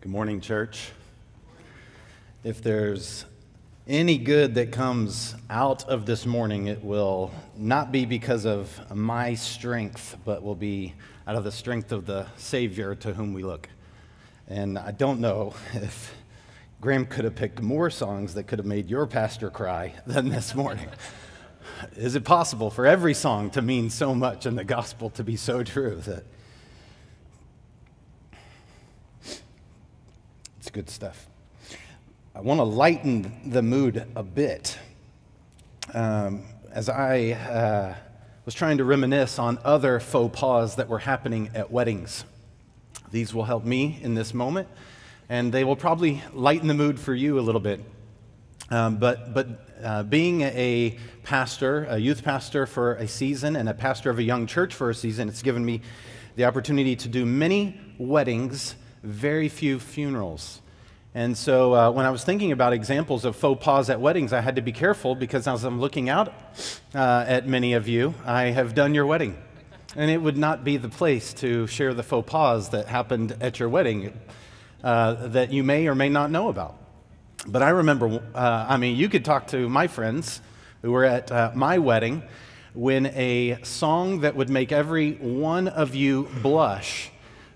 Good morning, church. If there's any good that comes out of this morning, it will not be because of my strength, but will be out of the strength of the Savior to whom we look. And I don't know if Graham could have picked more songs that could have made your pastor cry than this morning. Is it possible for every song to mean so much and the gospel to be so true that good stuff? I want to lighten the mood a bit. Um, as I uh, was trying to reminisce on other faux pas that were happening at weddings, these will help me in this moment, and they will probably lighten the mood for you a little bit. Um, but but uh, being a pastor, a youth pastor for a season, and a pastor of a young church for a season, it's given me the opportunity to do many weddings, very few funerals. And so uh, when I was thinking about examples of faux pas at weddings, I had to be careful because as I'm looking out uh, at many of you, I have done your wedding. And it would not be the place to share the faux pas that happened at your wedding uh, that you may or may not know about. But I remember, uh, I mean, you could talk to my friends who were at uh, my wedding when a song that would make every one of you blush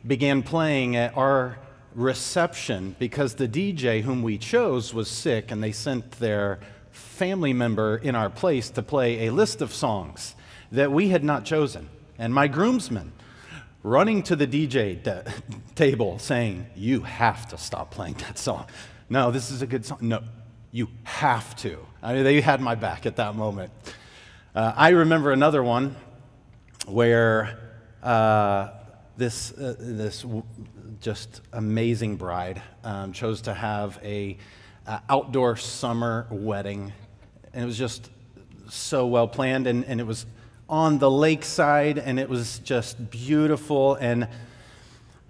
began playing at our reception because the DJ whom we chose was sick and they sent their family member in our place to play a list of songs that we had not chosen. And my groomsmen running to the DJ table saying, You have to stop playing that song. No, this is a good song. No, you have to. I mean, they had my back at that moment. Uh, I remember another one where uh, this, uh, this just amazing bride um, chose to have a uh, outdoor summer wedding. And it was just so well planned and, and it was on the lakeside and it was just beautiful. And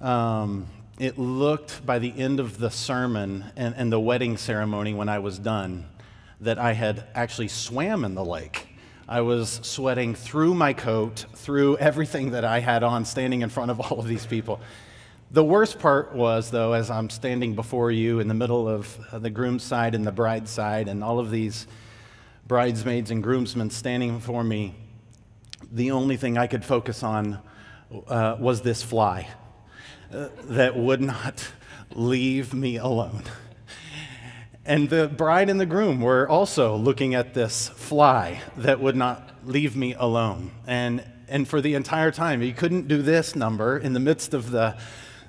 um, it looked by the end of the sermon and, and the wedding ceremony when i was done that i had actually swam in the lake. I was sweating through my coat, through everything that I had on, standing in front of all of these people. The worst part was, though, as I'm standing before you in the middle of the groom's side and the bride's side, and all of these bridesmaids and groomsmen standing before me, the only thing I could focus on uh, was this fly uh, that would not leave me alone. And the bride and the groom were also looking at this fly that would not leave me alone. And, and for the entire time, he couldn't do this number in the midst of the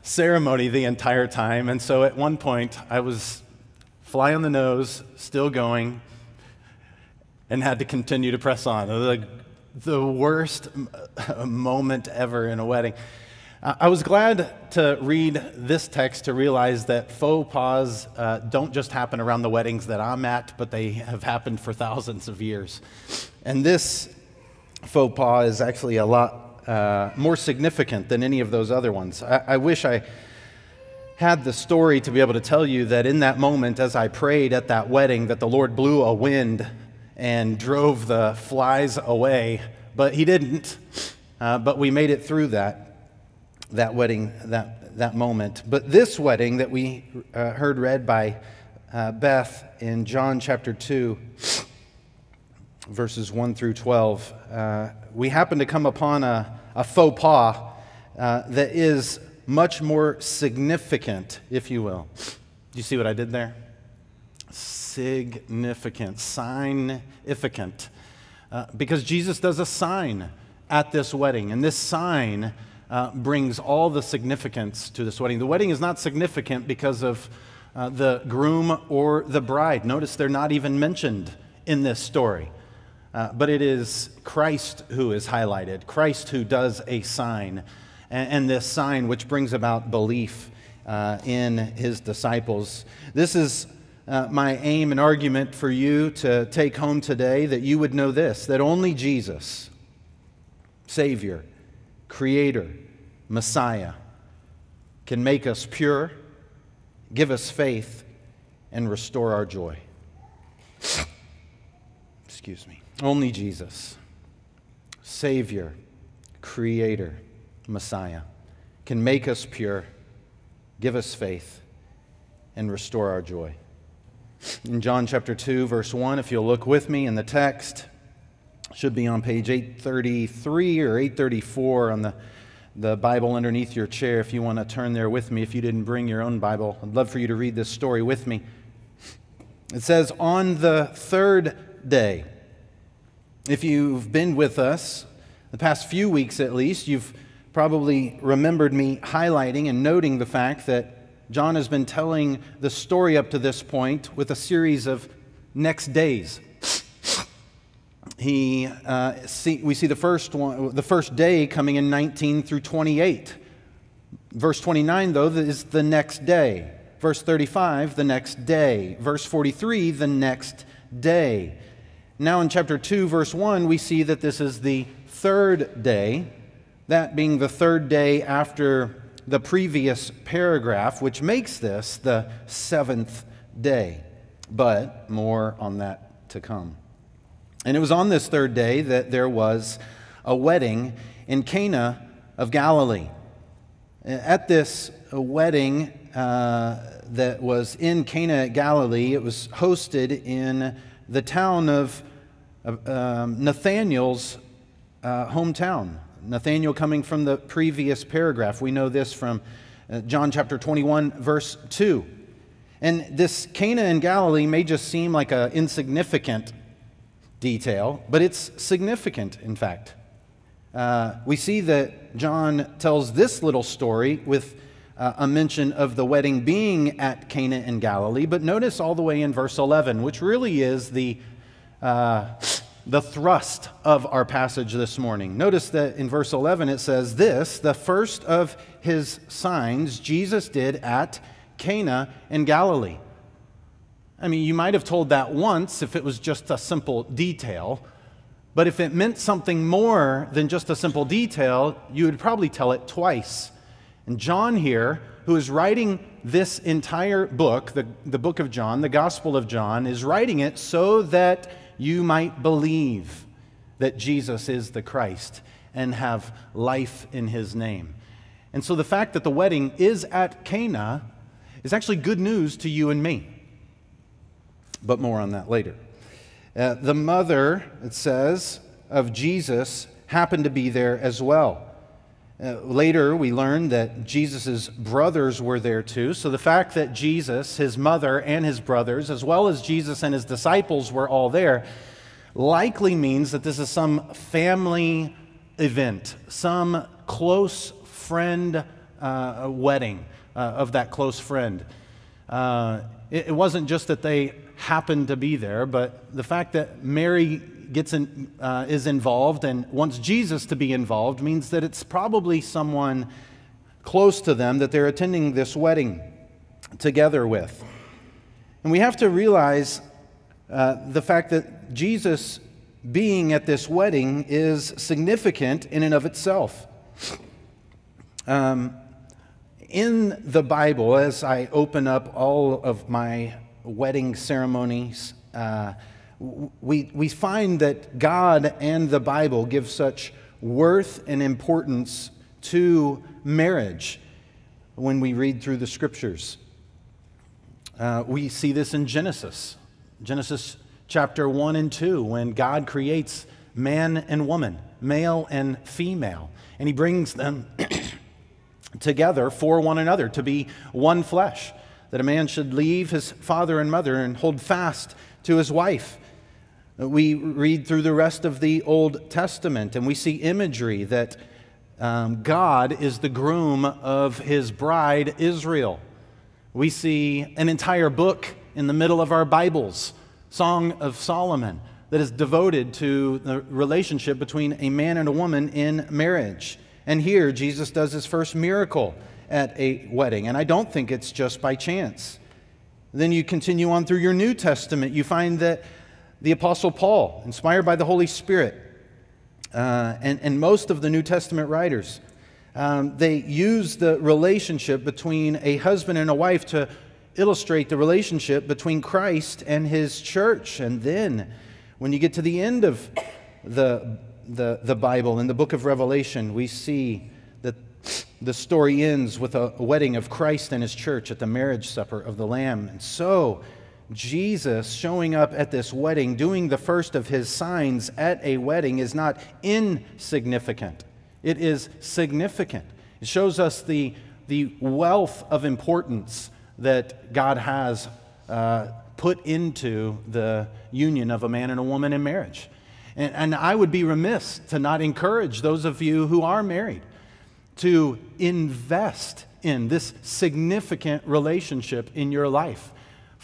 ceremony the entire time. And so at one point, I was fly on the nose, still going, and had to continue to press on. The, the worst moment ever in a wedding. I was glad to read this text to realize that faux pas uh, don't just happen around the weddings that I'm at, but they have happened for thousands of years. And this faux pas is actually a lot uh, more significant than any of those other ones. I, I wish I had the story to be able to tell you that in that moment, as I prayed at that wedding, that the Lord blew a wind and drove the flies away, but He didn't. Uh, but we made it through that, that wedding, that, that moment. But this wedding that we uh, heard read by uh, Beth in John chapter 2, verses 1 through 12, uh, we happen to come upon a, a faux pas uh, that is much more significant, if you will. Do you see what I did there? Significant, significant. Uh, because Jesus does a sign at this wedding, and this sign uh, brings all the significance to this wedding. The wedding is not significant because of uh, the groom or the bride. Notice they're not even mentioned in this story. Uh, but it is Christ who is highlighted, Christ who does a sign, and, and this sign which brings about belief uh, in his disciples. This is uh, my aim and argument for you to take home today that you would know this that only Jesus, Savior, Creator, Messiah, can make us pure, give us faith, and restore our joy. Excuse me. Only Jesus, Savior, Creator, Messiah, can make us pure, give us faith, and restore our joy. In John chapter 2, verse 1, if you'll look with me in the text, should be on page 833 or 834 on the, the Bible underneath your chair if you want to turn there with me. If you didn't bring your own Bible, I'd love for you to read this story with me. It says, On the third day, if you've been with us the past few weeks at least, you've probably remembered me highlighting and noting the fact that John has been telling the story up to this point with a series of next days. He, uh, see, we see the first, one, the first day coming in 19 through 28. Verse 29, though, is the next day. Verse 35, the next day. Verse 43, the next day. Now in chapter 2, verse 1, we see that this is the third day, that being the third day after the previous paragraph, which makes this the seventh day. But more on that to come. And it was on this third day that there was a wedding in Cana of Galilee. At this wedding uh, that was in Cana Galilee, it was hosted in the town of um, Nathaniel's uh, hometown. Nathaniel coming from the previous paragraph. We know this from uh, John chapter 21, verse 2. And this Cana in Galilee may just seem like an insignificant detail, but it's significant, in fact. Uh, we see that John tells this little story with uh, a mention of the wedding being at Cana in Galilee, but notice all the way in verse 11, which really is the uh, the thrust of our passage this morning. Notice that in verse 11 it says, This, the first of his signs, Jesus did at Cana in Galilee. I mean, you might have told that once if it was just a simple detail, but if it meant something more than just a simple detail, you would probably tell it twice. And John here, who is writing this entire book, the, the book of John, the Gospel of John, is writing it so that you might believe that Jesus is the Christ and have life in his name. And so the fact that the wedding is at Cana is actually good news to you and me. But more on that later. Uh, the mother, it says, of Jesus happened to be there as well. Uh, later, we learn that Jesus' brothers were there too. So the fact that Jesus, his mother, and his brothers, as well as Jesus and his disciples, were all there, likely means that this is some family event, some close friend uh, wedding uh, of that close friend. Uh, it, it wasn't just that they happened to be there, but the fact that Mary gets in, uh, is involved and wants Jesus to be involved means that it's probably someone close to them that they're attending this wedding together with. And we have to realize uh, the fact that Jesus being at this wedding is significant in and of itself. Um, in the Bible, as I open up all of my wedding ceremonies, uh, we, we find that God and the Bible give such worth and importance to marriage when we read through the scriptures. Uh, we see this in Genesis, Genesis chapter 1 and 2, when God creates man and woman, male and female, and he brings them together for one another to be one flesh. That a man should leave his father and mother and hold fast to his wife we read through the rest of the Old Testament and we see imagery that um, God is the groom of his bride, Israel. We see an entire book in the middle of our Bibles, Song of Solomon, that is devoted to the relationship between a man and a woman in marriage. And here, Jesus does his first miracle at a wedding. And I don't think it's just by chance. Then you continue on through your New Testament, you find that the Apostle Paul, inspired by the Holy Spirit, uh, and, and most of the New Testament writers, um, they use the relationship between a husband and a wife to illustrate the relationship between Christ and his church. And then, when you get to the end of the, the, the Bible, in the book of Revelation, we see that the story ends with a wedding of Christ and his church at the marriage supper of the Lamb. And so, Jesus showing up at this wedding, doing the first of his signs at a wedding, is not insignificant. It is significant. It shows us the, the wealth of importance that God has uh, put into the union of a man and a woman in marriage. And, and I would be remiss to not encourage those of you who are married to invest in this significant relationship in your life,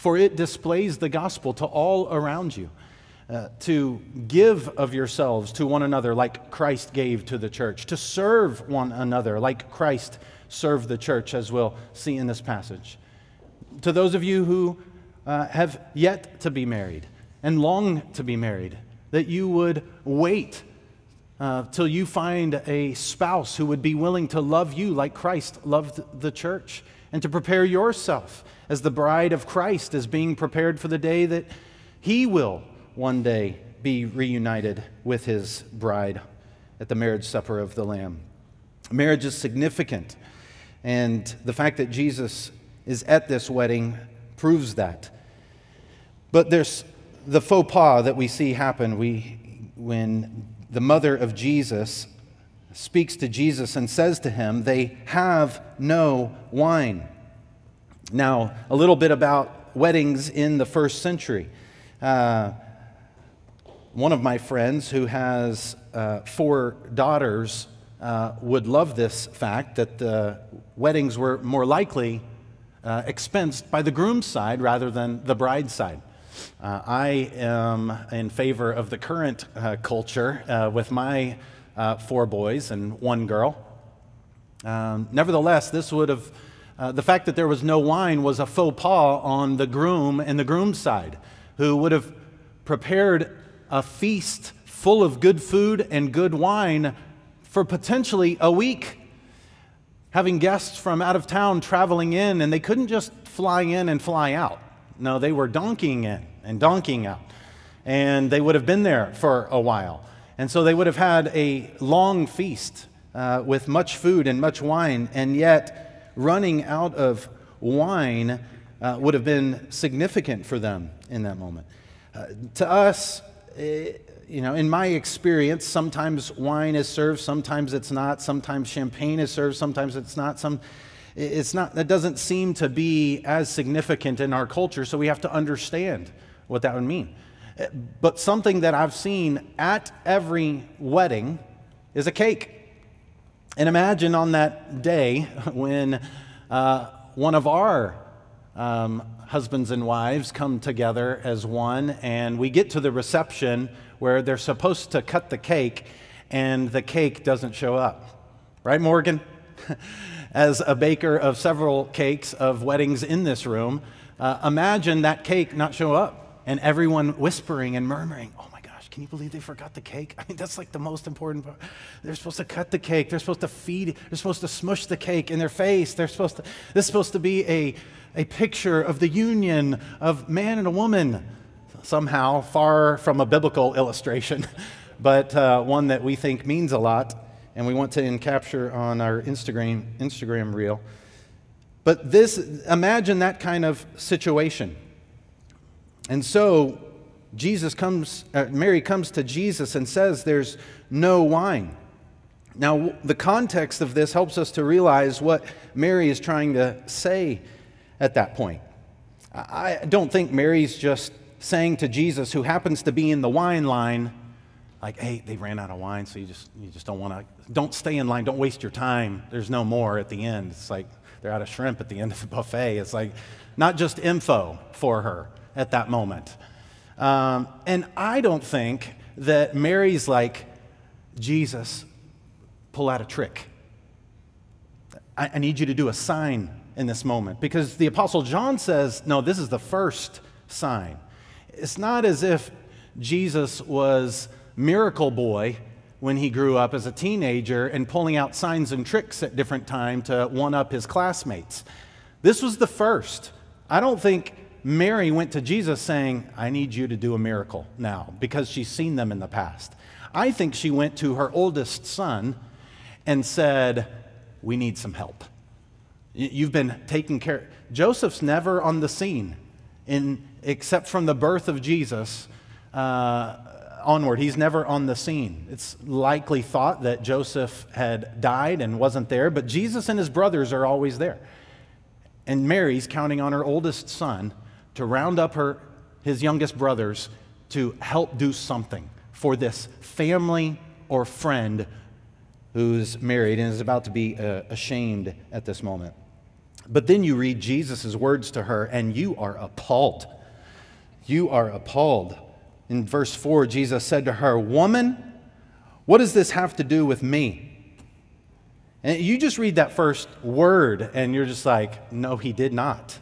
for it displays the gospel to all around you. Uh, to give of yourselves to one another like Christ gave to the church, to serve one another like Christ served the church, as we'll see in this passage. To those of you who uh, have yet to be married and long to be married, that you would wait uh, till you find a spouse who would be willing to love you like Christ loved the church, and to prepare yourself as the bride of Christ is being prepared for the day that he will one day be reunited with his bride at the marriage supper of the Lamb. Marriage is significant, and the fact that Jesus is at this wedding proves that. But there's the faux pas that we see happen we, when the mother of Jesus speaks to Jesus and says to him, They have no wine. Now, a little bit about weddings in the first century. Uh, one of my friends who has uh, four daughters uh, would love this fact that the weddings were more likely uh, expensed by the groom's side rather than the bride's side. Uh, I am in favor of the current uh, culture uh, with my uh, four boys and one girl. Um, nevertheless, this would have, uh, the fact that there was no wine was a faux pas on the groom and the groom's side, who would have prepared a feast full of good food and good wine for potentially a week. Having guests from out of town traveling in, and they couldn't just fly in and fly out. No, they were donkeying in and donkeying out. And they would have been there for a while. And so they would have had a long feast uh, with much food and much wine, and yet running out of wine uh, would have been significant for them in that moment. Uh, to us, eh, you know, in my experience, sometimes wine is served, sometimes it's not, sometimes champagne is served, sometimes it's not. Some, it's not, that doesn't seem to be as significant in our culture, so we have to understand what that would mean. But something that I've seen at every wedding is a cake. And imagine on that day when uh, one of our um, husbands and wives come together as one, and we get to the reception where they're supposed to cut the cake, and the cake doesn't show up. Right, Morgan? as a baker of several cakes of weddings in this room, uh, imagine that cake not show up and everyone whispering and murmuring, oh my gosh, can you believe they forgot the cake? I mean, that's like the most important part. They're supposed to cut the cake. They're supposed to feed, they're supposed to smush the cake in their face. They're supposed to, this is supposed to be a, a picture of the union of man and a woman, somehow far from a biblical illustration, but uh, one that we think means a lot and we want to capture on our Instagram, Instagram reel. But this, imagine that kind of situation. And so Jesus comes, uh, Mary comes to Jesus and says, There's no wine. Now, the context of this helps us to realize what Mary is trying to say at that point. I don't think Mary's just saying to Jesus, who happens to be in the wine line, like, hey, they ran out of wine, so you just you just don't want to don't stay in line, don't waste your time. There's no more at the end. It's like they're out of shrimp at the end of the buffet. It's like not just info for her at that moment. Um, and I don't think that Mary's like, Jesus, pull out a trick. I, I need you to do a sign in this moment. Because the Apostle John says, no, this is the first sign. It's not as if Jesus was miracle boy when he grew up as a teenager and pulling out signs and tricks at different times to one up his classmates. This was the first. I don't think Mary went to Jesus saying, I need you to do a miracle now because she's seen them in the past. I think she went to her oldest son and said, we need some help. You've been taking care. Joseph's never on the scene, in, except from the birth of Jesus uh, onward. He's never on the scene. It's likely thought that Joseph had died and wasn't there, but Jesus and his brothers are always there. And Mary's counting on her oldest son to round up her, his youngest brothers to help do something for this family or friend who's married and is about to be uh, ashamed at this moment. But then you read Jesus' words to her, and you are appalled. You are appalled. In verse 4, Jesus said to her, Woman, what does this have to do with me? And you just read that first word, and you're just like, No, he did not.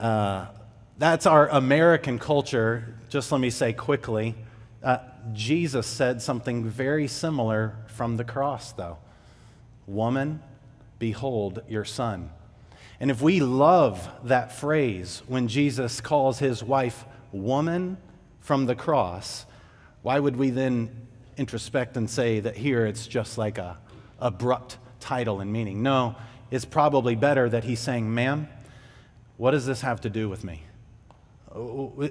Uh, that's our American culture. Just let me say quickly uh, Jesus said something very similar from the cross, though. Woman, behold your son. And if we love that phrase when Jesus calls his wife woman from the cross, why would we then introspect and say that here it's just like a abrupt title and meaning? No, it's probably better that he's saying, ma'am, what does this have to do with me?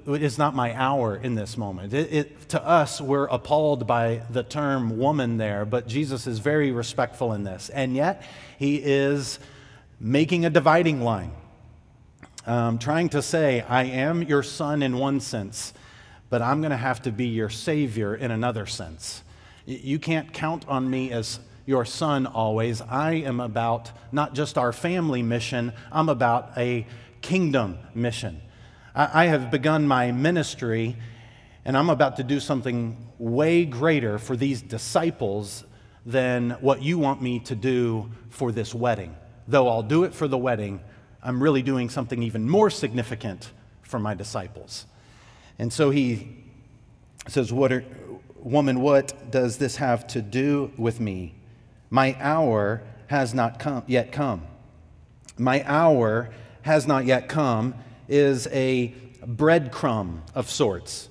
It's not my hour in this moment. It, it, to us, we're appalled by the term woman there, but Jesus is very respectful in this. And yet, he is making a dividing line, um, trying to say, I am your son in one sense, but I'm going to have to be your savior in another sense. You can't count on me as your son always. I am about not just our family mission, I'm about a kingdom mission. I, have begun my ministry, and I'm about to do something way greater for these disciples than what you want me to do for this wedding. Though I'll do it for the wedding, I'm really doing something even more significant for my disciples. And so he says, what are, Woman, what does this have to do with me? My hour has not come, yet come. My hour has not yet come is a breadcrumb of sorts.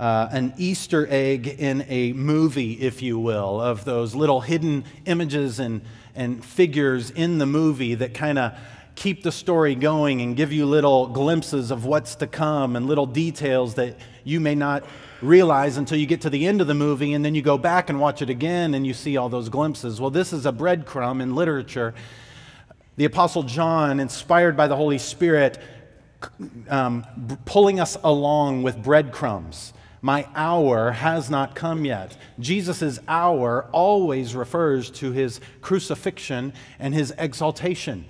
Uh, an Easter egg in a movie, if you will, of those little hidden images and, and figures in the movie that kind of keep the story going and give you little glimpses of what's to come and little details that you may not realize until you get to the end of the movie and then you go back and watch it again and you see all those glimpses. Well, this is a breadcrumb in literature. The Apostle John, inspired by the Holy Spirit, um, pulling us along with breadcrumbs. My hour has not come yet. Jesus' hour always refers to his crucifixion and his exaltation.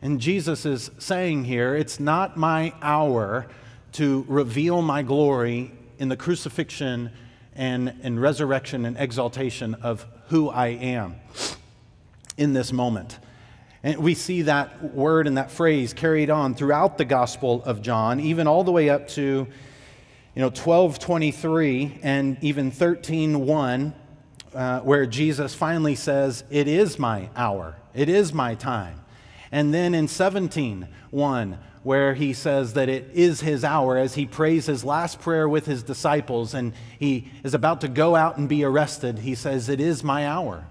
And Jesus is saying here, it's not my hour to reveal my glory in the crucifixion and, and resurrection and exaltation of who I am in this moment. And we see that word and that phrase carried on throughout the Gospel of John, even all the way up to you know 1223 and even 13:1 uh, where Jesus finally says, "It is my hour. It is my time." And then in 17:1 where he says that it is his hour as he prays his last prayer with his disciples and he is about to go out and be arrested, he says, It is my hour.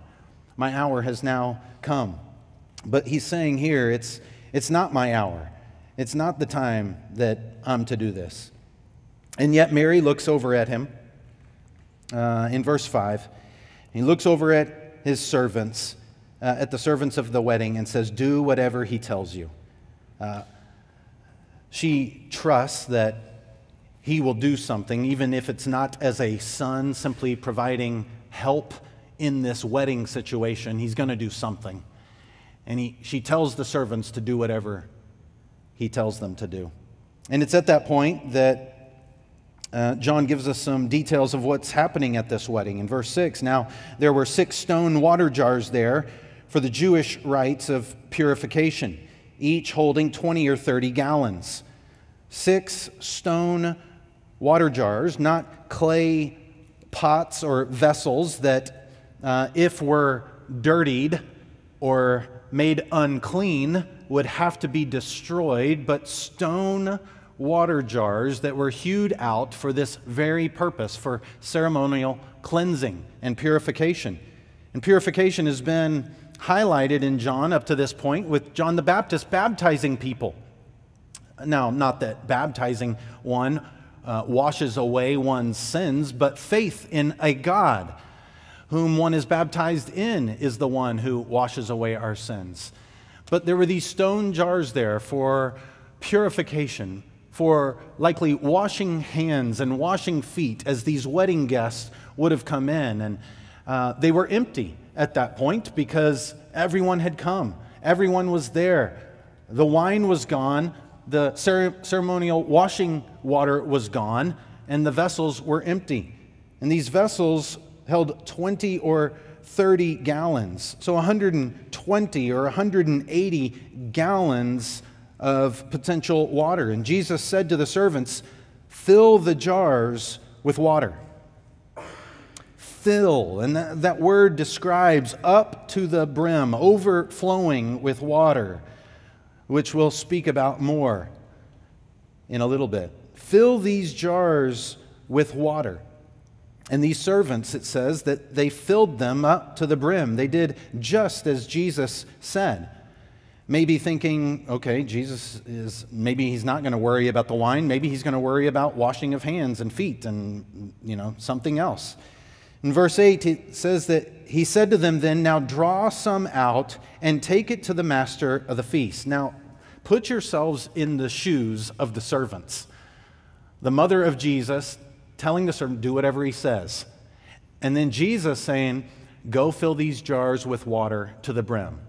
My hour has now come. But he's saying here, it's, it's not my hour. It's not the time that I'm to do this. And yet, Mary looks over at him uh, in verse 5. He looks over at his servants, uh, at the servants of the wedding, and says, Do whatever he tells you. Uh, she trusts that he will do something, even if it's not as a son simply providing help in this wedding situation. He's going to do something and he, she tells the servants to do whatever he tells them to do. And it's at that point that uh, John gives us some details of what's happening at this wedding. In verse 6, now there were six stone water jars there for the Jewish rites of purification, each holding 20 or 30 gallons. Six stone water jars, not clay pots or vessels that, uh, if were dirtied or made unclean would have to be destroyed, but stone water jars that were hewed out for this very purpose, for ceremonial cleansing and purification. And purification has been highlighted in John up to this point with John the Baptist baptizing people. Now, not that baptizing one uh, washes away one's sins, but faith in a God whom one is baptized in is the one who washes away our sins. But there were these stone jars there for purification, for likely washing hands and washing feet as these wedding guests would have come in. And uh, they were empty at that point because everyone had come, everyone was there. The wine was gone, the ceremonial washing water was gone, and the vessels were empty. And these vessels held 20 or 30 gallons. So 120 or 180 gallons of potential water. And Jesus said to the servants, Fill the jars with water. Fill. And that, that word describes up to the brim, overflowing with water, which we'll speak about more in a little bit. Fill these jars with water. And these servants, it says, that they filled them up to the brim. They did just as Jesus said. Maybe thinking, okay, Jesus is, maybe he's not going to worry about the wine. Maybe he's going to worry about washing of hands and feet and, you know, something else. In verse 8, it says that he said to them, then, now draw some out and take it to the master of the feast. Now, put yourselves in the shoes of the servants. The mother of Jesus telling the servant, do whatever he says. And then Jesus saying, go fill these jars with water to the brim.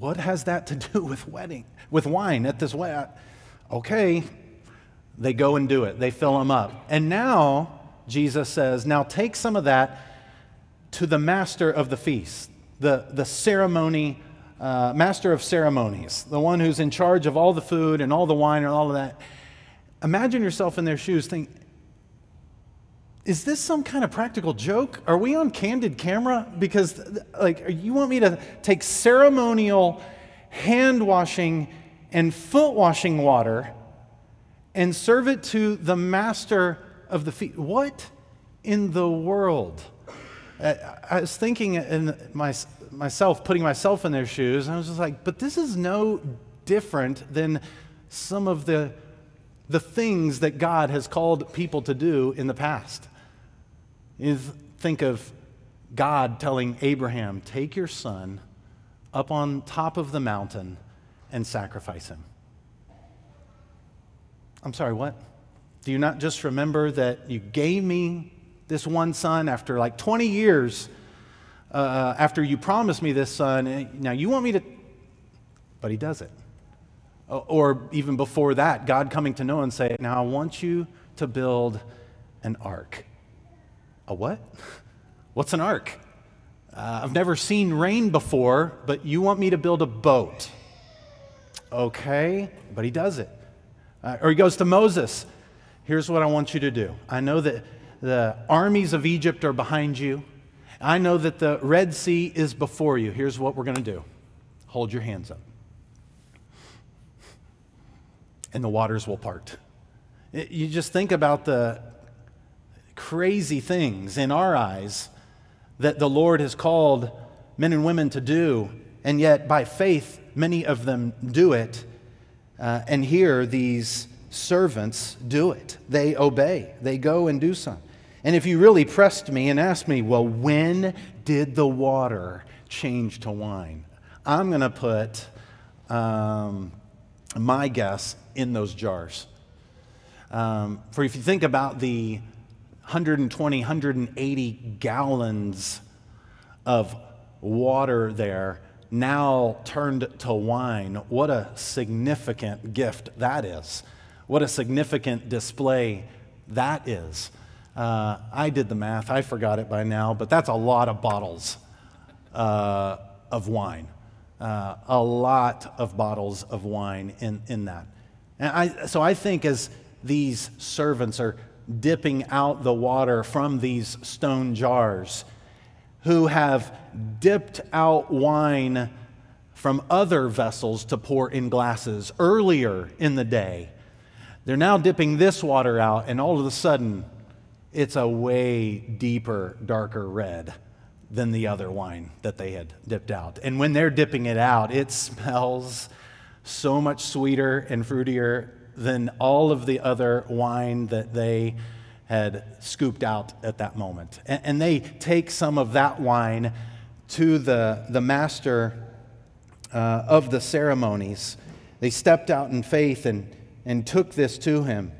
What has that to do with wedding, with wine at this wedding? Okay, they go and do it. They fill them up. And now, Jesus says, now take some of that to the master of the feast, the, the ceremony, uh, master of ceremonies, the one who's in charge of all the food and all the wine and all of that imagine yourself in their shoes. Think, is this some kind of practical joke? Are we on candid camera? Because, like, you want me to take ceremonial hand washing and foot washing water and serve it to the master of the feet? What in the world? I was thinking in my, myself, putting myself in their shoes, and I was just like, but this is no different than some of the the things that God has called people to do in the past. You think of God telling Abraham, Take your son up on top of the mountain and sacrifice him. I'm sorry, what? Do you not just remember that you gave me this one son after like 20 years uh, after you promised me this son? Now you want me to. But he does it. Or even before that, God coming to Noah and say, Now I want you to build an ark. A what? What's an ark? Uh, I've never seen rain before, but you want me to build a boat. Okay, but he does it. Uh, or he goes to Moses. Here's what I want you to do. I know that the armies of Egypt are behind you. I know that the Red Sea is before you. Here's what we're going to do hold your hands up and the waters will part. You just think about the crazy things in our eyes that the Lord has called men and women to do, and yet by faith, many of them do it. Uh, and here, these servants do it. They obey, they go and do so. And if you really pressed me and asked me, well, when did the water change to wine? I'm going to put um, my guess in those jars. Um, for if you think about the 120, 180 gallons of water there now turned to wine, what a significant gift that is. What a significant display that is. Uh, I did the math, I forgot it by now, but that's a lot of bottles uh, of wine. Uh, a lot of bottles of wine in, in that. And I, so I think as these servants are dipping out the water from these stone jars, who have dipped out wine from other vessels to pour in glasses earlier in the day, they're now dipping this water out, and all of a sudden, it's a way deeper, darker red than the other wine that they had dipped out. And when they're dipping it out, it smells so much sweeter and fruitier than all of the other wine that they had scooped out at that moment. And, and they take some of that wine to the, the master uh, of the ceremonies. They stepped out in faith and, and took this to him.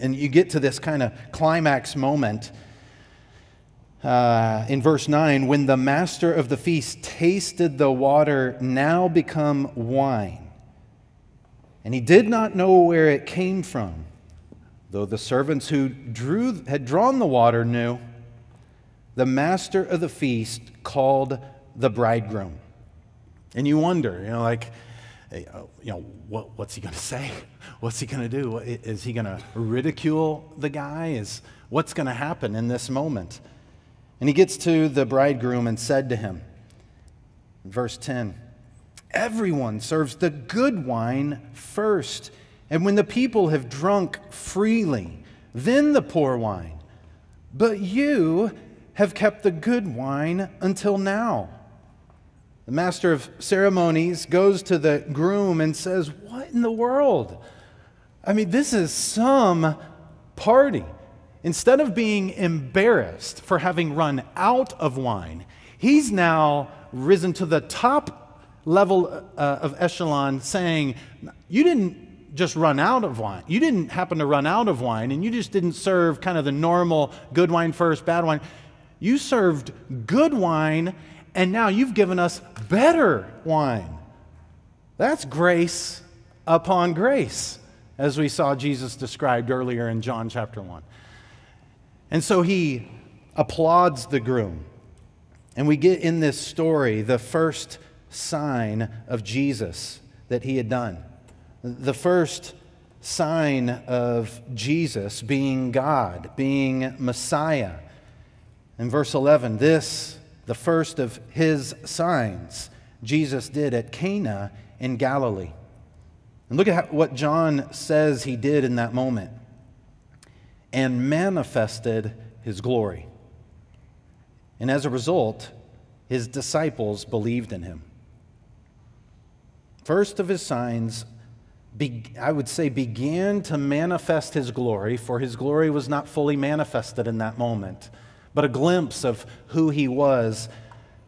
And you get to this kind of climax moment uh, in verse 9 when the master of the feast tasted the water now become wine, and he did not know where it came from, though the servants who drew, had drawn the water knew, the master of the feast called the bridegroom. And you wonder, you know, like, you know, what, what's he going to say? What's he going to do? Is he going to ridicule the guy? Is what's going to happen in this moment? And he gets to the bridegroom and said to him, verse 10, Everyone serves the good wine first, and when the people have drunk freely, then the poor wine. But you have kept the good wine until now. The master of ceremonies goes to the groom and says, What in the world? I mean, this is some party. Instead of being embarrassed for having run out of wine, he's now risen to the top level uh, of echelon saying, You didn't just run out of wine. You didn't happen to run out of wine, and you just didn't serve kind of the normal good wine first, bad wine. You served good wine, and now you've given us better wine. That's grace upon grace, as we saw Jesus described earlier in John chapter 1. And so he applauds the groom. And we get in this story the first sign of Jesus that he had done. The first sign of Jesus being God, being Messiah. In verse 11, this, the first of his signs, Jesus did at Cana in Galilee. And look at what John says he did in that moment and manifested his glory. And as a result, his disciples believed in him. First of his signs, I would say, began to manifest his glory, for his glory was not fully manifested in that moment, but a glimpse of who he was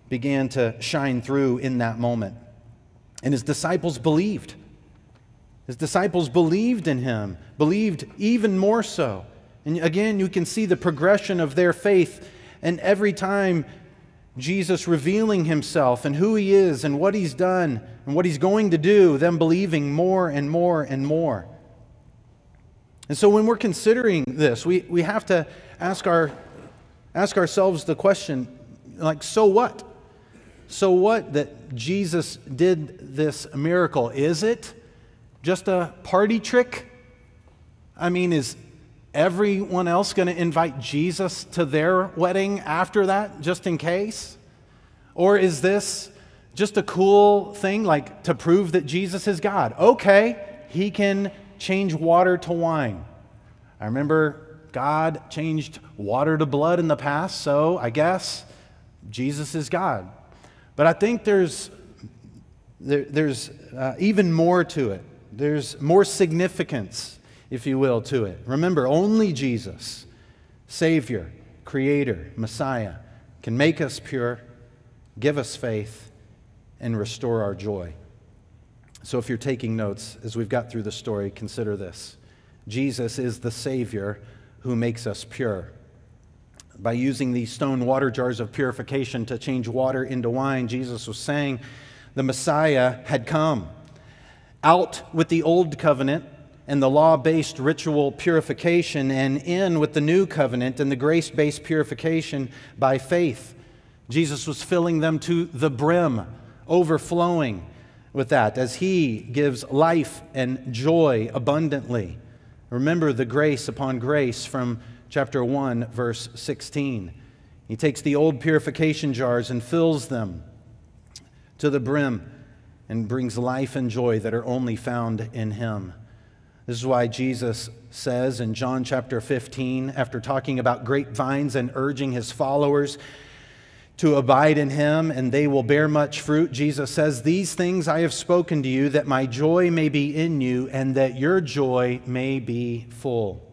began to shine through in that moment. And his disciples believed. His disciples believed in him, believed even more so. And again, you can see the progression of their faith. And every time Jesus revealing himself and who he is and what he's done and what he's going to do, them believing more and more and more. And so when we're considering this, we, we have to ask, our, ask ourselves the question like, so what? So what that Jesus did this miracle? Is it just a party trick? I mean, is, everyone else going to invite Jesus to their wedding after that, just in case? Or is this just a cool thing, like to prove that Jesus is God? Okay, he can change water to wine. I remember God changed water to blood in the past, so I guess Jesus is God. But I think there's, there, there's uh, even more to it. There's more significance if you will, to it. Remember, only Jesus, Savior, Creator, Messiah, can make us pure, give us faith, and restore our joy. So, if you're taking notes as we've got through the story, consider this Jesus is the Savior who makes us pure. By using these stone water jars of purification to change water into wine, Jesus was saying the Messiah had come. Out with the old covenant and the law based ritual purification, and in with the new covenant and the grace based purification by faith. Jesus was filling them to the brim, overflowing with that as he gives life and joy abundantly. Remember the grace upon grace from chapter 1, verse 16. He takes the old purification jars and fills them to the brim and brings life and joy that are only found in him. This is why Jesus says in John chapter 15, after talking about grapevines and urging his followers to abide in him, and they will bear much fruit. Jesus says, These things I have spoken to you, that my joy may be in you, and that your joy may be full.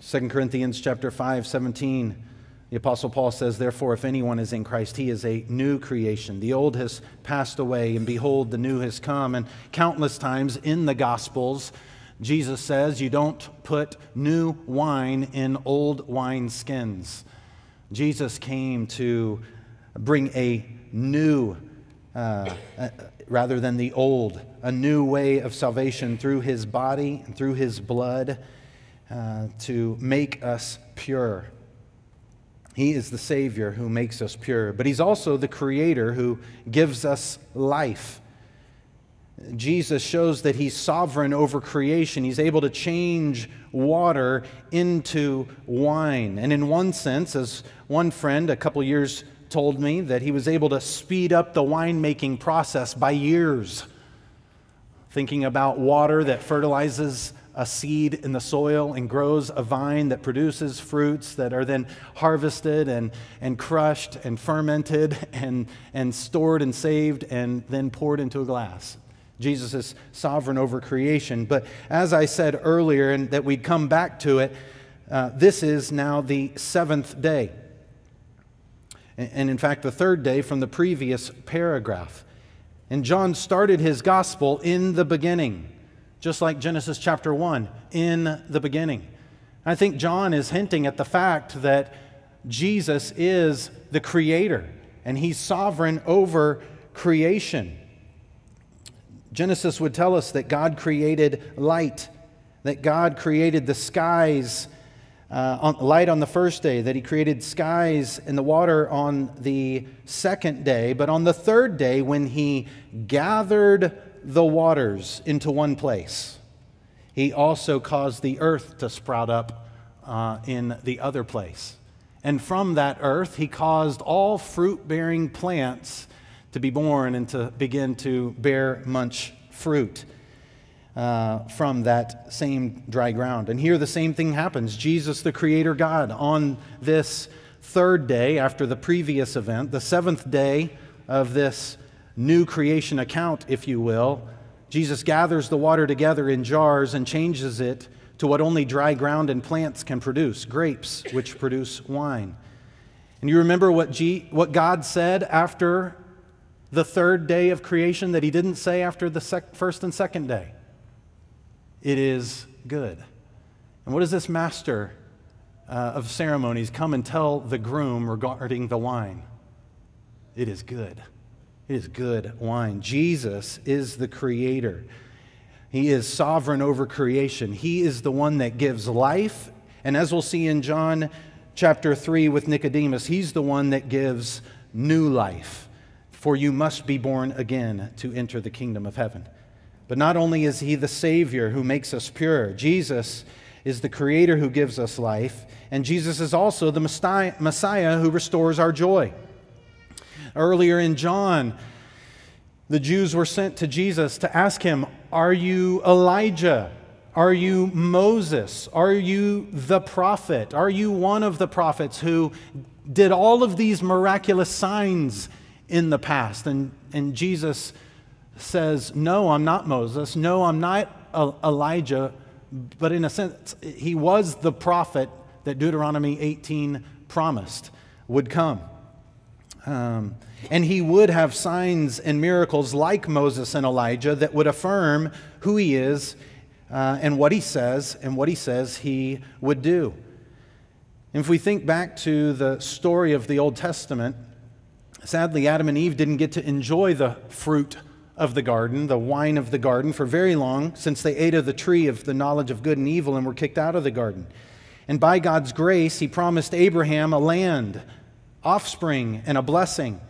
2 Corinthians chapter 5, 17. The Apostle Paul says, Therefore, if anyone is in Christ, he is a new creation. The old has passed away, and behold, the new has come. And countless times in the Gospels, Jesus says, You don't put new wine in old wine skins. Jesus came to bring a new, uh, uh, rather than the old, a new way of salvation through his body and through his blood uh, to make us pure. He is the Savior who makes us pure, but He's also the Creator who gives us life. Jesus shows that he's sovereign over creation. He's able to change water into wine. And in one sense, as one friend a couple years told me, that he was able to speed up the winemaking process by years. Thinking about water that fertilizes a seed in the soil and grows a vine that produces fruits that are then harvested and, and crushed and fermented and, and stored and saved and then poured into a glass. Jesus is sovereign over creation. But as I said earlier, and that we'd come back to it, uh, this is now the seventh day. And in fact, the third day from the previous paragraph. And John started his gospel in the beginning, just like Genesis chapter 1, in the beginning. I think John is hinting at the fact that Jesus is the creator and he's sovereign over creation. Genesis would tell us that God created light, that God created the skies, uh, on, light on the first day, that He created skies and the water on the second day. But on the third day, when He gathered the waters into one place, He also caused the earth to sprout up uh, in the other place. And from that earth, He caused all fruit bearing plants to be born and to begin to bear much fruit uh, from that same dry ground. And here the same thing happens. Jesus, the Creator God, on this third day after the previous event, the seventh day of this new creation account, if you will, Jesus gathers the water together in jars and changes it to what only dry ground and plants can produce grapes, which produce wine. And you remember what, G, what God said after the third day of creation that he didn't say after the sec- first and second day. It is good. And what does this master uh, of ceremonies come and tell the groom regarding the wine? It is good. It is good wine. Jesus is the creator. He is sovereign over creation. He is the one that gives life. And as we'll see in John chapter 3 with Nicodemus, he's the one that gives new life for you must be born again to enter the kingdom of heaven. But not only is he the Savior who makes us pure, Jesus is the Creator who gives us life, and Jesus is also the Messiah who restores our joy. Earlier in John, the Jews were sent to Jesus to ask him, Are you Elijah? Are you Moses? Are you the prophet? Are you one of the prophets who did all of these miraculous signs in the past. And, and Jesus says, No, I'm not Moses. No, I'm not Elijah. But in a sense, he was the prophet that Deuteronomy 18 promised would come. Um, and he would have signs and miracles like Moses and Elijah that would affirm who he is uh, and what he says and what he says he would do. And if we think back to the story of the Old Testament, Sadly, Adam and Eve didn't get to enjoy the fruit of the garden, the wine of the garden, for very long, since they ate of the tree of the knowledge of good and evil and were kicked out of the garden. And by God's grace, He promised Abraham a land, offspring, and a blessing.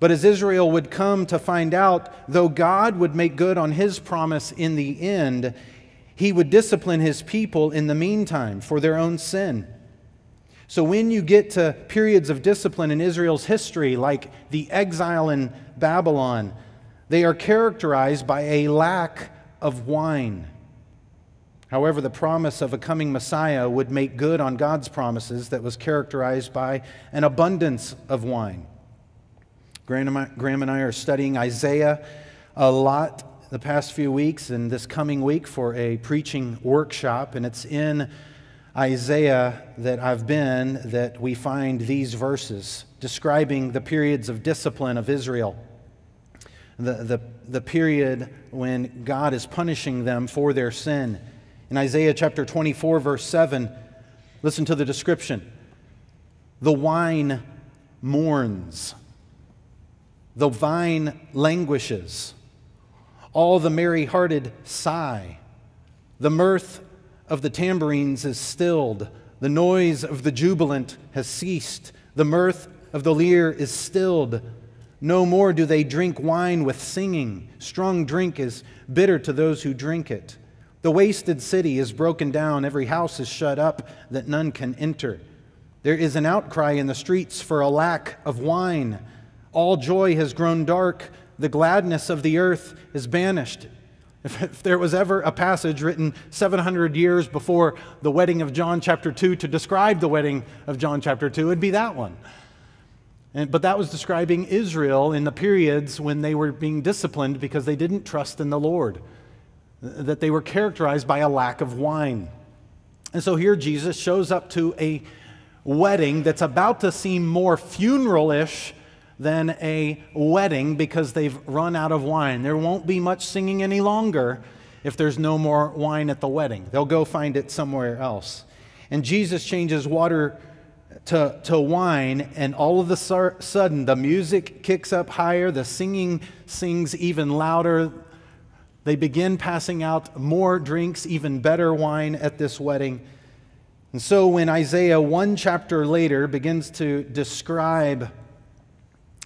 But as Israel would come to find out, though God would make good on His promise in the end, He would discipline His people in the meantime for their own sin. So when you get to periods of discipline in Israel's history, like the exile in Babylon, they are characterized by a lack of wine. However, the promise of a coming Messiah would make good on God's promises that was characterized by an abundance of wine. Graham and I are studying Isaiah a lot the past few weeks and this coming week for a preaching workshop, and it's in Isaiah that I've been that we find these verses describing the periods of discipline of Israel, the, the, the period when God is punishing them for their sin in Isaiah chapter 24, verse 7, listen to the description. The wine mourns, the vine languishes, all the merry hearted sigh. The mirth of the tambourines is stilled, the noise of the jubilant has ceased, the mirth of the lyre is stilled. No more do they drink wine with singing. Strong drink is bitter to those who drink it. The wasted city is broken down, every house is shut up that none can enter. There is an outcry in the streets for a lack of wine. All joy has grown dark, the gladness of the earth is banished. If, if, there was ever a passage written 700 years before the wedding of John chapter 2 to describe the wedding of John chapter 2, it'd be that one. And, but that was describing Israel in the periods when they were being disciplined because they didn't trust in the Lord that they were characterized by a lack of wine. And so here Jesus shows up to a wedding that's about to seem more funeral ish than a wedding because they've run out of wine. There won't be much singing any longer if there's no more wine at the wedding. They'll go find it somewhere else. And Jesus changes water to, to wine, and all of a sudden the music kicks up higher, the singing sings even louder, they begin passing out more drinks, even better wine at this wedding. And so when Isaiah, one chapter later, begins to describe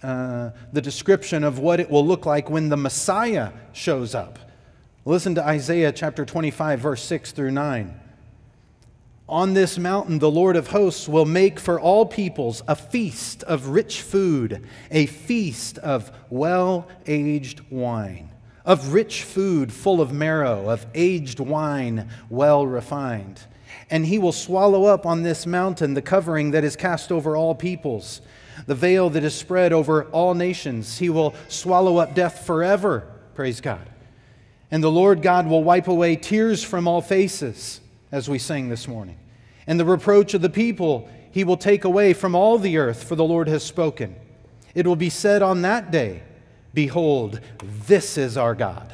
uh, the description of what it will look like when the Messiah shows up, listen to Isaiah chapter 25, verse 6 through 9. On this mountain, the Lord of hosts will make for all peoples a feast of rich food, a feast of well aged wine of rich food full of marrow, of aged wine well refined. And he will swallow up on this mountain the covering that is cast over all peoples, the veil that is spread over all nations. He will swallow up death forever. Praise God. And the Lord God will wipe away tears from all faces, as we sang this morning. And the reproach of the people he will take away from all the earth, for the Lord has spoken. It will be said on that day, Behold, this is our God.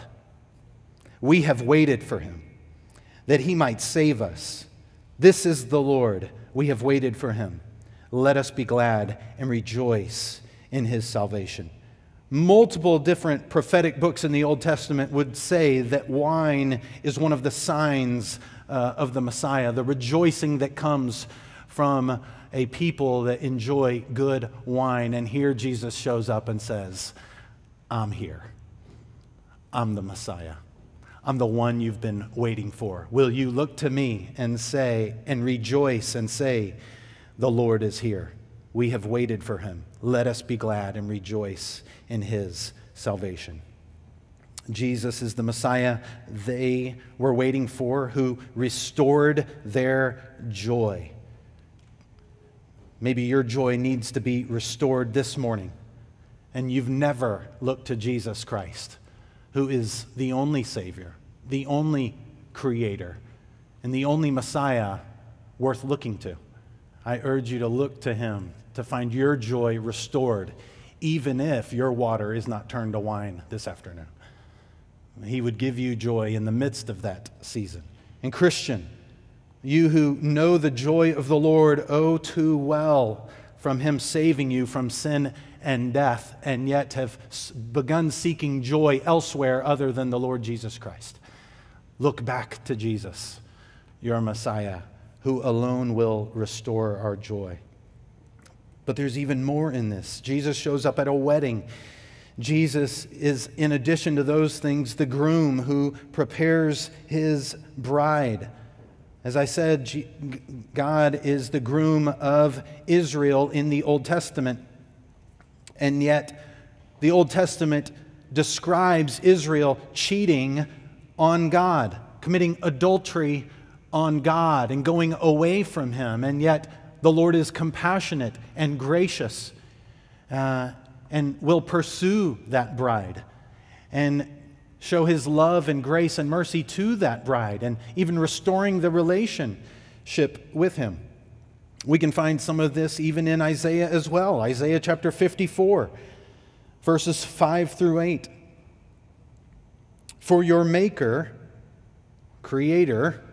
We have waited for him that he might save us. This is the Lord. We have waited for him. Let us be glad and rejoice in his salvation. Multiple different prophetic books in the Old Testament would say that wine is one of the signs uh, of the Messiah, the rejoicing that comes from a people that enjoy good wine. And here Jesus shows up and says, I'm here. I'm the Messiah. I'm the one you've been waiting for. Will you look to me and say, and rejoice and say, The Lord is here. We have waited for him. Let us be glad and rejoice in his salvation. Jesus is the Messiah they were waiting for, who restored their joy. Maybe your joy needs to be restored this morning and you've never looked to Jesus Christ, who is the only Savior, the only Creator, and the only Messiah worth looking to, I urge you to look to Him to find your joy restored, even if your water is not turned to wine this afternoon. He would give you joy in the midst of that season. And, Christian, you who know the joy of the Lord, oh, too well from Him saving you from sin and death, and yet have begun seeking joy elsewhere other than the Lord Jesus Christ. Look back to Jesus, your Messiah, who alone will restore our joy. But there's even more in this. Jesus shows up at a wedding. Jesus is, in addition to those things, the groom who prepares his bride. As I said, God is the groom of Israel in the Old Testament. And yet, the Old Testament describes Israel cheating on God committing adultery on God and going away from Him. And yet, the Lord is compassionate and gracious uh, and will pursue that bride and show His love and grace and mercy to that bride and even restoring the relationship with Him. We can find some of this even in Isaiah as well. Isaiah chapter 54, verses 5 through 8. For your Maker, Creator,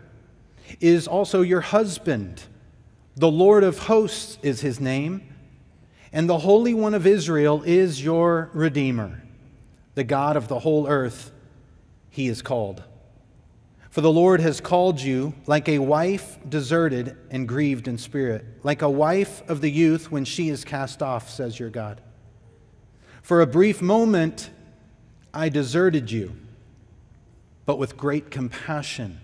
is also your husband. The Lord of hosts is his name, and the Holy One of Israel is your Redeemer. The God of the whole earth, he is called. For the Lord has called you like a wife deserted and grieved in spirit, like a wife of the youth when she is cast off, says your God. For a brief moment I deserted you but with great compassion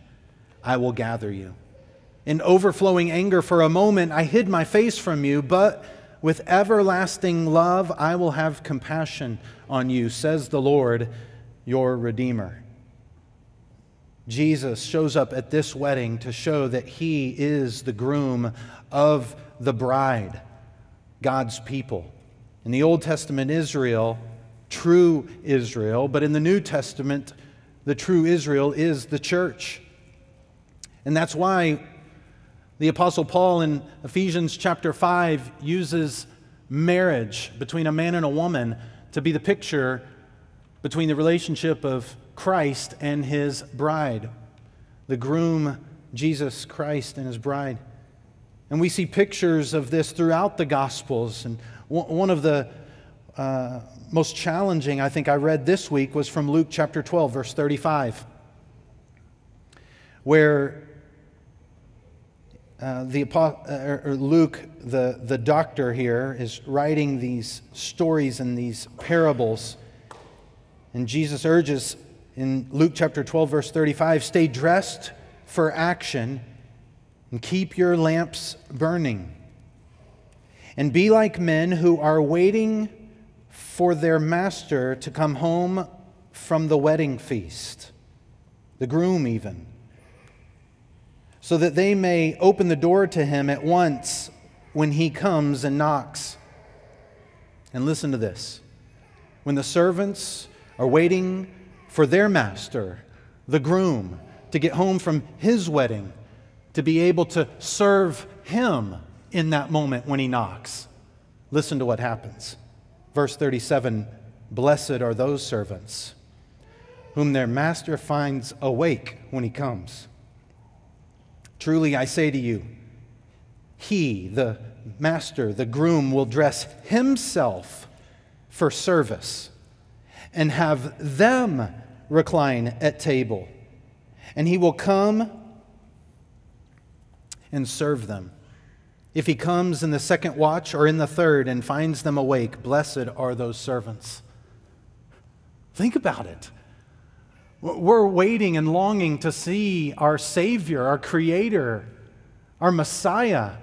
I will gather you. In overflowing anger for a moment I hid my face from you, but with everlasting love I will have compassion on you, says the Lord, your Redeemer. Jesus shows up at this wedding to show that he is the groom of the bride, God's people. In the Old Testament, Israel, true Israel, but in the New Testament, the true Israel is the church. And that's why the Apostle Paul in Ephesians chapter 5 uses marriage between a man and a woman to be the picture between the relationship of Christ and his bride, the groom, Jesus Christ, and his bride. And we see pictures of this throughout the Gospels. And one of the uh, most challenging, I think, I read this week was from Luke chapter 12, verse 35, where uh, the, uh, Luke, the, the doctor here, is writing these stories and these parables. And Jesus urges in Luke chapter 12, verse 35 stay dressed for action and keep your lamps burning. And be like men who are waiting for their master to come home from the wedding feast, the groom even, so that they may open the door to him at once when he comes and knocks. And listen to this when the servants are waiting for their master, the groom, to get home from his wedding, to be able to serve him in that moment when he knocks, listen to what happens. Verse 37 Blessed are those servants whom their master finds awake when he comes. Truly I say to you, he, the master, the groom, will dress himself for service and have them recline at table. And he will come and serve them. If he comes in the second watch or in the third and finds them awake, blessed are those servants. Think about it. We're waiting and longing to see our Savior, our Creator, our Messiah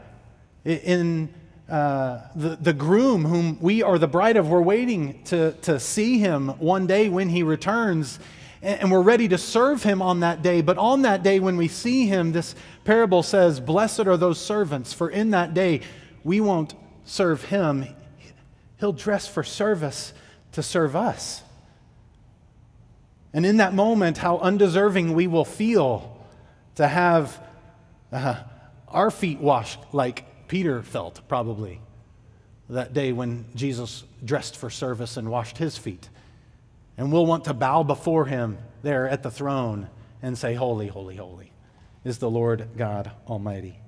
in uh, the, the groom whom we are the bride of. We're waiting to, to see him one day when he returns and we're ready to serve him on that day. But on that day, when we see him, this parable says, Blessed are those servants, for in that day we won't serve him. He'll dress for service to serve us. And in that moment, how undeserving we will feel to have uh, our feet washed like Peter felt, probably, that day when Jesus dressed for service and washed his feet. And we'll want to bow before him there at the throne and say, Holy, holy, holy is the Lord God Almighty.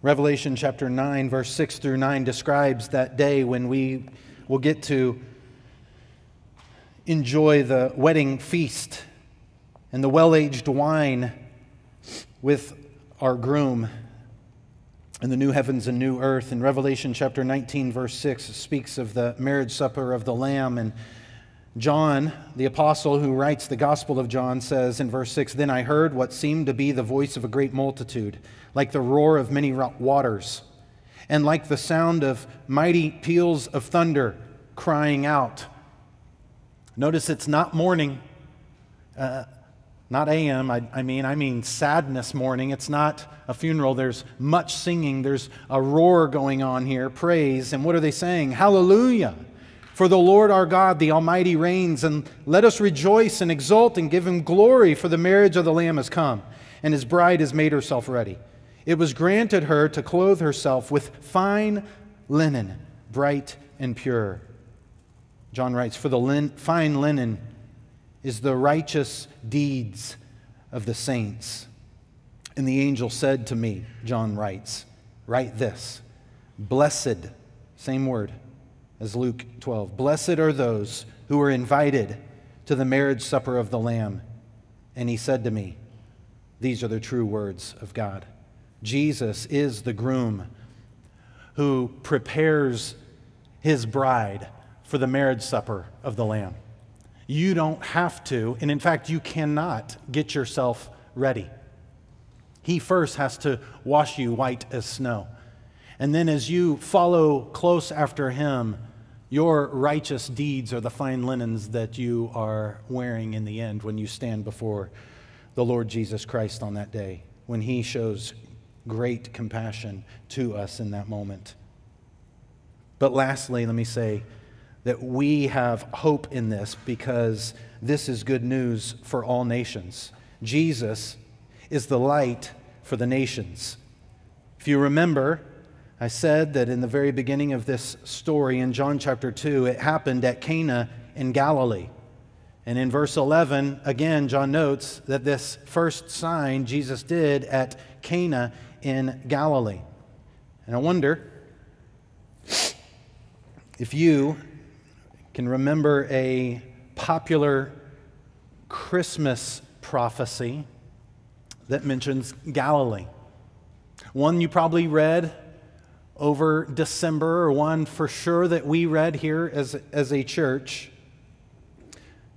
Revelation chapter 9, verse 6 through 9 describes that day when we will get to enjoy the wedding feast and the well aged wine with our groom in the new heavens and new earth. In Revelation chapter 19, verse 6, speaks of the marriage supper of the Lamb. And John, the apostle who writes the Gospel of John, says in verse 6 Then I heard what seemed to be the voice of a great multitude, like the roar of many waters, and like the sound of mighty peals of thunder crying out. Notice it's not mourning. Uh, Not AM, I, I, mean, I mean sadness mourning. It's not a funeral. There's much singing, there's a roar going on here, praise. And what are they saying? Hallelujah! For the Lord our God, the Almighty, reigns, and let us rejoice and exult and give him glory, for the marriage of the Lamb has come, and his bride has made herself ready. It was granted her to clothe herself with fine linen, bright and pure. John writes, For the lin- fine linen is the righteous deeds of the saints. And the angel said to me, John writes, Write this Blessed, same word as Luke 12. Blessed are those who are invited to the marriage supper of the Lamb. And he said to me, These are the true words of God. Jesus is the groom who prepares his bride for the marriage supper of the Lamb. You don't have to, and in fact, you cannot get yourself ready. He first has to wash you white as snow. And then, as you follow close after him, your righteous deeds are the fine linens that you are wearing in the end when you stand before the Lord Jesus Christ on that day, when he shows great compassion to us in that moment. But lastly, let me say that we have hope in this because this is good news for all nations. Jesus is the light for the nations. If you remember, I said that in the very beginning of this story in John chapter 2, it happened at Cana in Galilee. And in verse 11, again, John notes that this first sign Jesus did at Cana in Galilee. And I wonder if you can remember a popular Christmas prophecy that mentions Galilee. One you probably read over December, or one for sure that we read here as, as a church.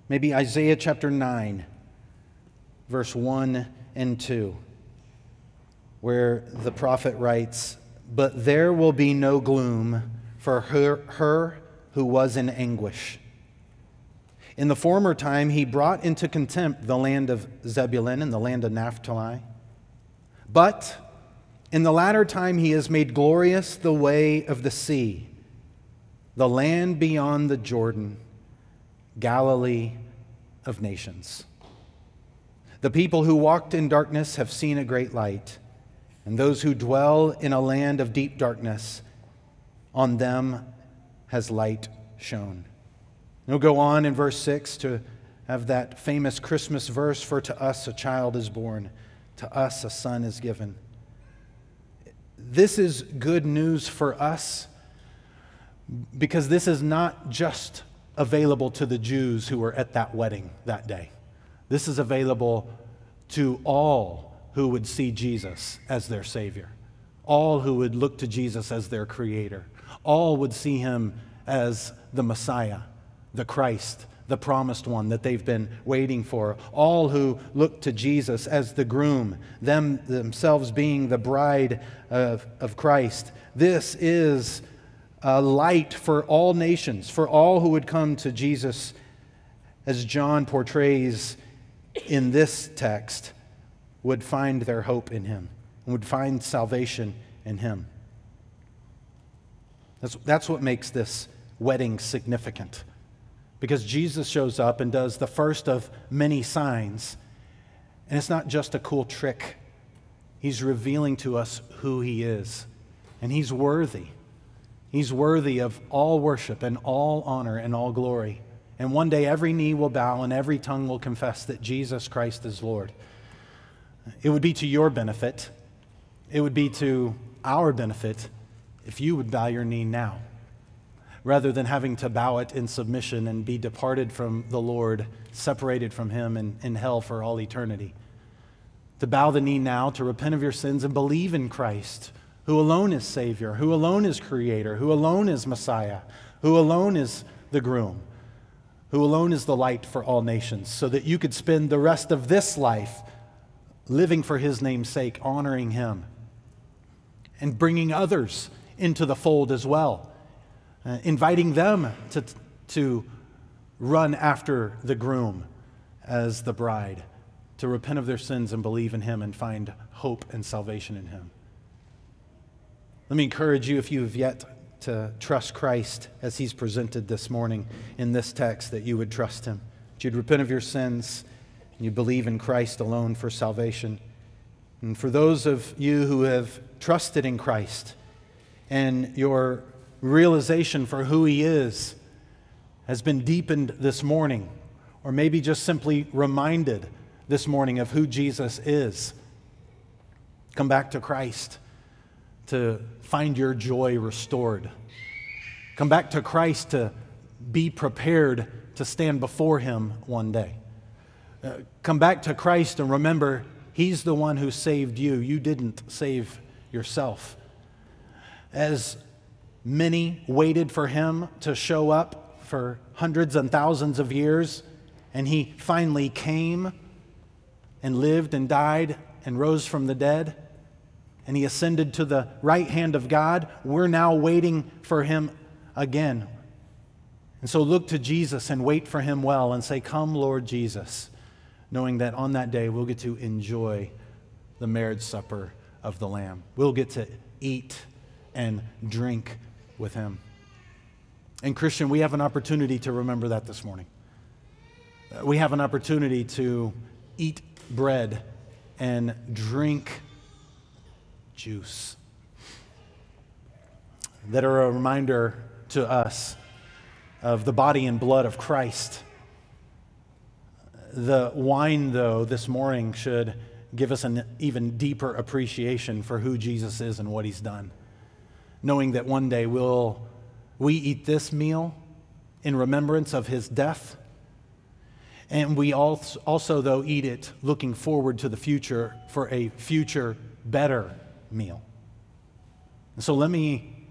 Maybe Isaiah chapter 9, verse 1 and 2, where the prophet writes, But there will be no gloom for her, her who was in anguish. In the former time, he brought into contempt the land of Zebulun and the land of Naphtali. But in the latter time, he has made glorious the way of the sea, the land beyond the Jordan, Galilee of nations. The people who walked in darkness have seen a great light, and those who dwell in a land of deep darkness, on them has light shone. We'll go on in verse 6 to have that famous Christmas verse For to us a child is born, to us a son is given this is good news for us because this is not just available to the Jews who were at that wedding that day. This is available to all who would see Jesus as their Savior, all who would look to Jesus as their Creator, all would see Him as the Messiah, the Christ, the promised one that they've been waiting for. All who look to Jesus as the groom, them themselves being the bride of, of Christ. This is a light for all nations, for all who would come to Jesus, as John portrays in this text, would find their hope in him, would find salvation in him. That's, that's what makes this wedding significant because Jesus shows up and does the first of many signs. And it's not just a cool trick, He's revealing to us who He is. And He's worthy. He's worthy of all worship and all honor and all glory. And one day every knee will bow and every tongue will confess that Jesus Christ is Lord. It would be to your benefit, it would be to our benefit if you would bow your knee now rather than having to bow it in submission and be departed from the Lord, separated from Him in, in hell for all eternity. To bow the knee now, to repent of your sins and believe in Christ, who alone is Savior, who alone is Creator, who alone is Messiah, who alone is the groom, who alone is the light for all nations, so that you could spend the rest of this life living for His name's sake, honoring Him, and bringing others into the fold as well uh, inviting them to, to run after the groom as the bride, to repent of their sins and believe in Him and find hope and salvation in Him. Let me encourage you, if you have yet to trust Christ as He's presented this morning in this text, that you would trust Him. That you'd repent of your sins and you believe in Christ alone for salvation. And for those of you who have trusted in Christ and your realization for who He is has been deepened this morning, or maybe just simply reminded this morning of who Jesus is, come back to Christ to find your joy restored. Come back to Christ to be prepared to stand before Him one day. Uh, come back to Christ and remember He's the one who saved you. You didn't save yourself. As many waited for Him to show up for hundreds and thousands of years, and He finally came and lived and died and rose from the dead, and He ascended to the right hand of God, we're now waiting for Him again. And so look to Jesus and wait for Him well and say, Come, Lord Jesus knowing that on that day we'll get to enjoy the marriage supper of the Lamb. We'll get to eat and drink with Him. And, Christian, we have an opportunity to remember that this morning. Uh, we have an opportunity to eat bread and drink juice that are a reminder to us of the body and blood of Christ the wine, though, this morning should give us an even deeper appreciation for who Jesus is and what he's done. Knowing that one day we'll, we eat this meal in remembrance of his death, and we also, though, eat it looking forward to the future for a future better meal. And so let me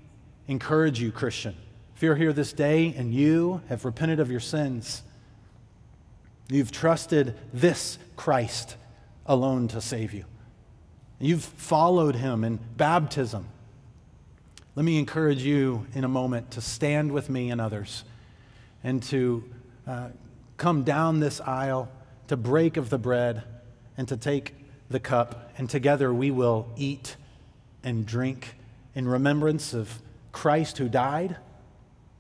encourage you, Christian. If you're here this day and you have repented of your sins, You've trusted this Christ alone to save you. You've followed him in baptism. Let me encourage you in a moment to stand with me and others and to uh, come down this aisle, to break of the bread, and to take the cup. And together we will eat and drink in remembrance of Christ who died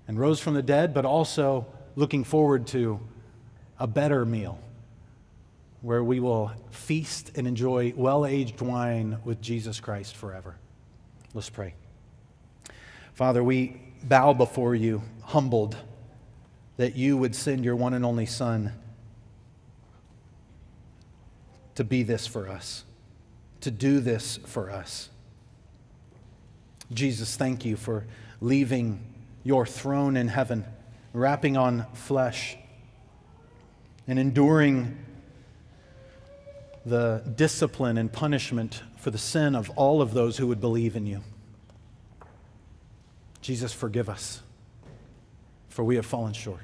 and rose from the dead, but also looking forward to a better meal where we will feast and enjoy well aged wine with Jesus Christ forever. Let's pray. Father, we bow before you, humbled that you would send your one and only Son to be this for us, to do this for us. Jesus, thank you for leaving your throne in heaven, wrapping on flesh and enduring the discipline and punishment for the sin of all of those who would believe in you. Jesus, forgive us, for we have fallen short.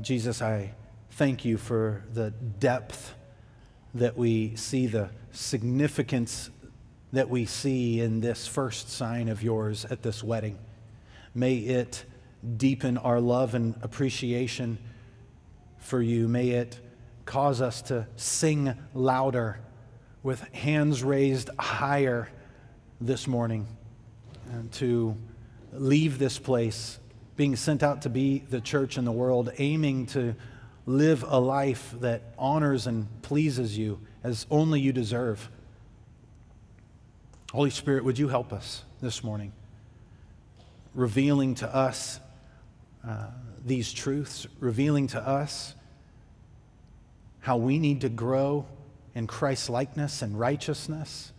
Jesus, I thank you for the depth that we see, the significance that we see in this first sign of yours at this wedding. May it deepen our love and appreciation for you. May it cause us to sing louder with hands raised higher this morning to leave this place being sent out to be the church in the world, aiming to live a life that honors and pleases you as only you deserve. Holy Spirit, would you help us this morning, revealing to us uh, these truths, revealing to us how we need to grow in Christ's likeness and righteousness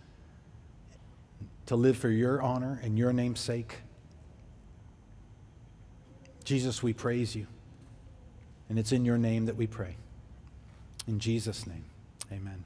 to live for your honor and your name's sake. Jesus, we praise you. And it's in your name that we pray. In Jesus' name, amen.